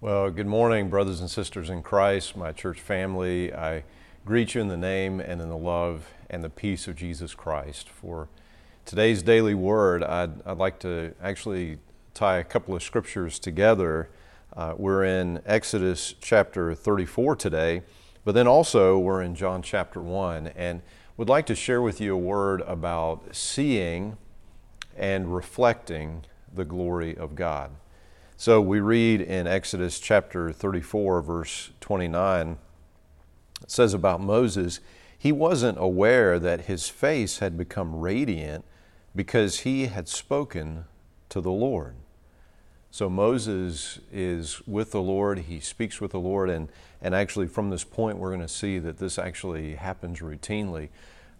Well, good morning, brothers and sisters in Christ, my church family. I greet you in the name and in the love and the peace of Jesus Christ. For today's daily word, I'd, I'd like to actually tie a couple of scriptures together. Uh, we're in Exodus chapter 34 today, but then also we're in John chapter 1, and would like to share with you a word about seeing and reflecting the glory of God. So we read in Exodus chapter 34, verse 29, it says about Moses, he wasn't aware that his face had become radiant because he had spoken to the Lord. So Moses is with the Lord, he speaks with the Lord, and, and actually from this point we're going to see that this actually happens routinely.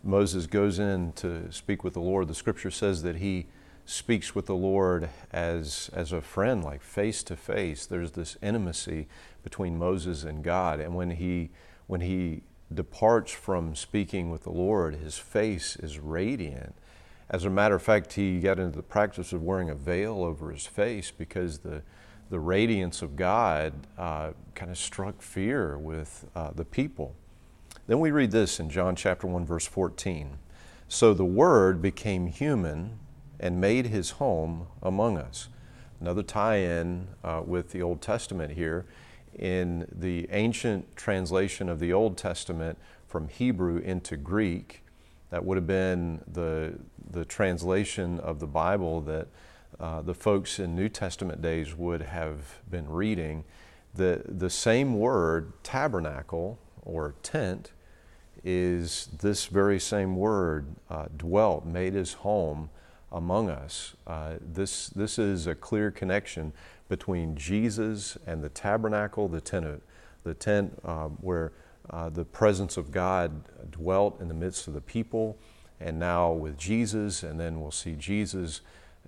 Moses goes in to speak with the Lord. The scripture says that he speaks with the Lord as, as a friend, like face to face. There's this intimacy between Moses and God. And when he, when he departs from speaking with the Lord, his face is radiant. As a matter of fact, he got into the practice of wearing a veil over his face because the, the radiance of God uh, kind of struck fear with uh, the people. Then we read this in John chapter 1, verse 14. So the Word became human and made his home among us. Another tie in uh, with the Old Testament here. In the ancient translation of the Old Testament from Hebrew into Greek, that would have been the, the translation of the Bible that uh, the folks in New Testament days would have been reading. The, the same word, tabernacle or tent, is this very same word, uh, dwelt, made his home among us. Uh, this, this is a clear connection between Jesus and the tabernacle, the tent, the tent uh, where uh, the presence of God dwelt in the midst of the people, and now with Jesus, and then we'll see Jesus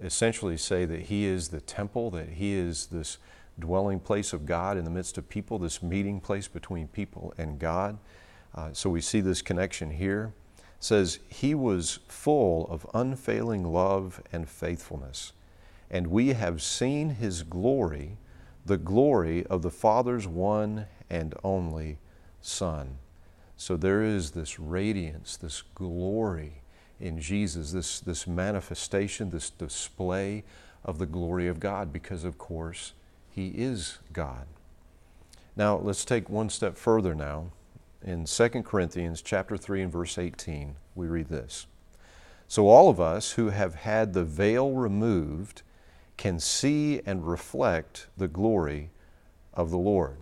essentially say that He is the temple, that He is this dwelling place of God in the midst of people, this meeting place between people and God. Uh, so we see this connection here says, He was full of unfailing love and faithfulness, and we have seen His glory, the glory of the Father's one and only Son. So there is this radiance, this glory in Jesus, this, this manifestation, this display of the glory of God, because of course He is God. Now let's take one step further now in 2 Corinthians chapter 3 and verse 18, we read this. So all of us who have had the veil removed can see and reflect the glory of the Lord.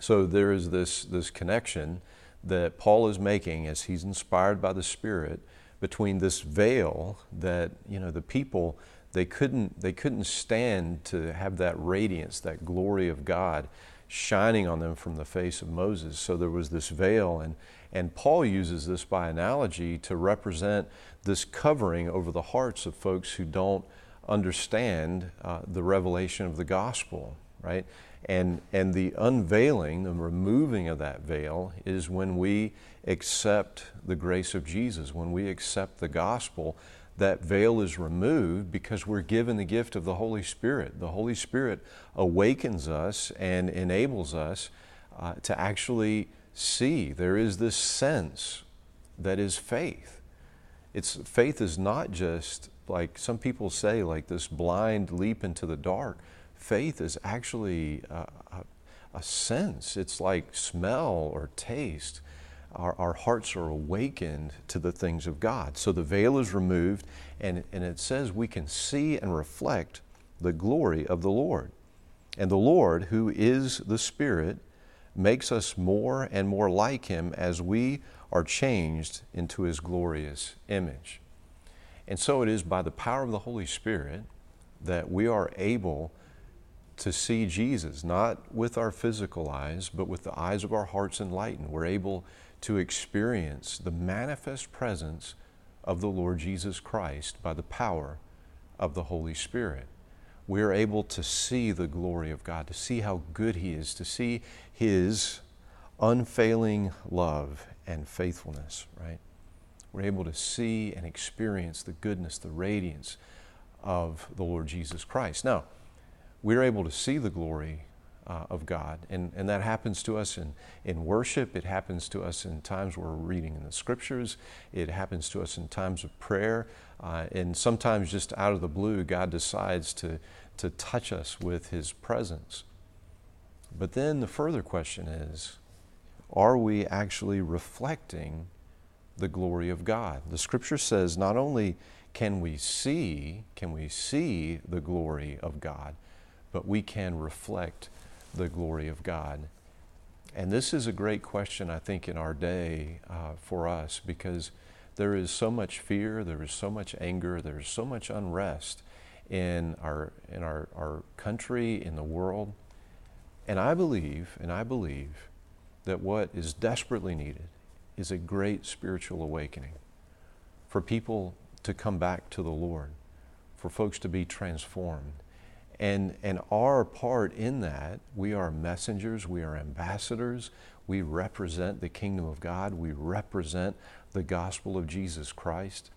So there is this, this connection that Paul is making as he's inspired by the Spirit between this veil that, you know, the people they couldn't they couldn't stand to have that radiance, that glory of God shining on them from the face of Moses. So there was this veil, and, and Paul uses this by analogy to represent this covering over the hearts of folks who don't understand uh, the revelation of the gospel, right? And, and the unveiling, the removing of that veil, is when we accept the grace of Jesus, when we accept the gospel that veil is removed because we're given the gift of the Holy Spirit. The Holy Spirit awakens us and enables us uh, to actually see. There is this sense that is faith. It's faith is not just like some people say, like this blind leap into the dark. Faith is actually a, a, a sense. It's like smell or taste our, our hearts are awakened to the things of God. So the veil is removed, and, and it says we can see and reflect the glory of the Lord. And the Lord, who is the Spirit, makes us more and more like Him as we are changed into His glorious image. And so it is by the power of the Holy Spirit that we are able to see Jesus, not with our physical eyes, but with the eyes of our hearts enlightened. We're able to experience the manifest presence of the Lord Jesus Christ by the power of the Holy Spirit. We are able to see the glory of God, to see how good He is, to see His unfailing love and faithfulness, right? We're able to see and experience the goodness, the radiance of the Lord Jesus Christ. Now, we're able to see the glory uh, of God. And, and that happens to us in, in worship. It happens to us in times where we're reading in the scriptures. It happens to us in times of prayer. Uh, and sometimes, just out of the blue, God decides to, to touch us with His presence. But then the further question is are we actually reflecting the glory of God? The scripture says not only can we see, can we see the glory of God, but we can reflect the glory of God. And this is a great question, I think, in our day uh, for us because there is so much fear, there is so much anger, there is so much unrest in our, in our, our country, in the world. And I believe, and I believe that what is desperately needed is a great spiritual awakening for people to come back to the Lord, for folks to be transformed. And, and our part in that, we are messengers, we are ambassadors, we represent the kingdom of God, we represent the gospel of Jesus Christ.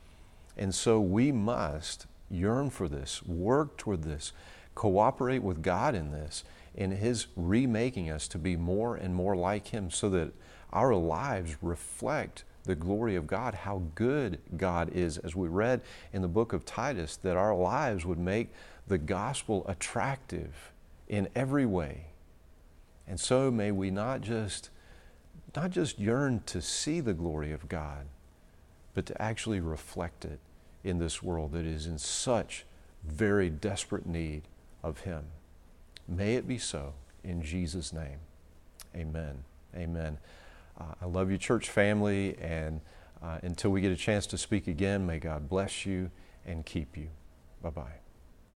And so we must yearn for this, work toward this, cooperate with God in this, in His remaking us to be more and more like Him so that our lives reflect the glory of God, how good God is, as we read in the book of Titus, that our lives would make the gospel attractive in every way. And so may we not just not just yearn to see the glory of God, but to actually reflect it in this world that is in such very desperate need of Him. May it be so in Jesus' name. Amen. Amen. Uh, I love you, church family, and uh, until we get a chance to speak again, may God bless you and keep you. Bye bye.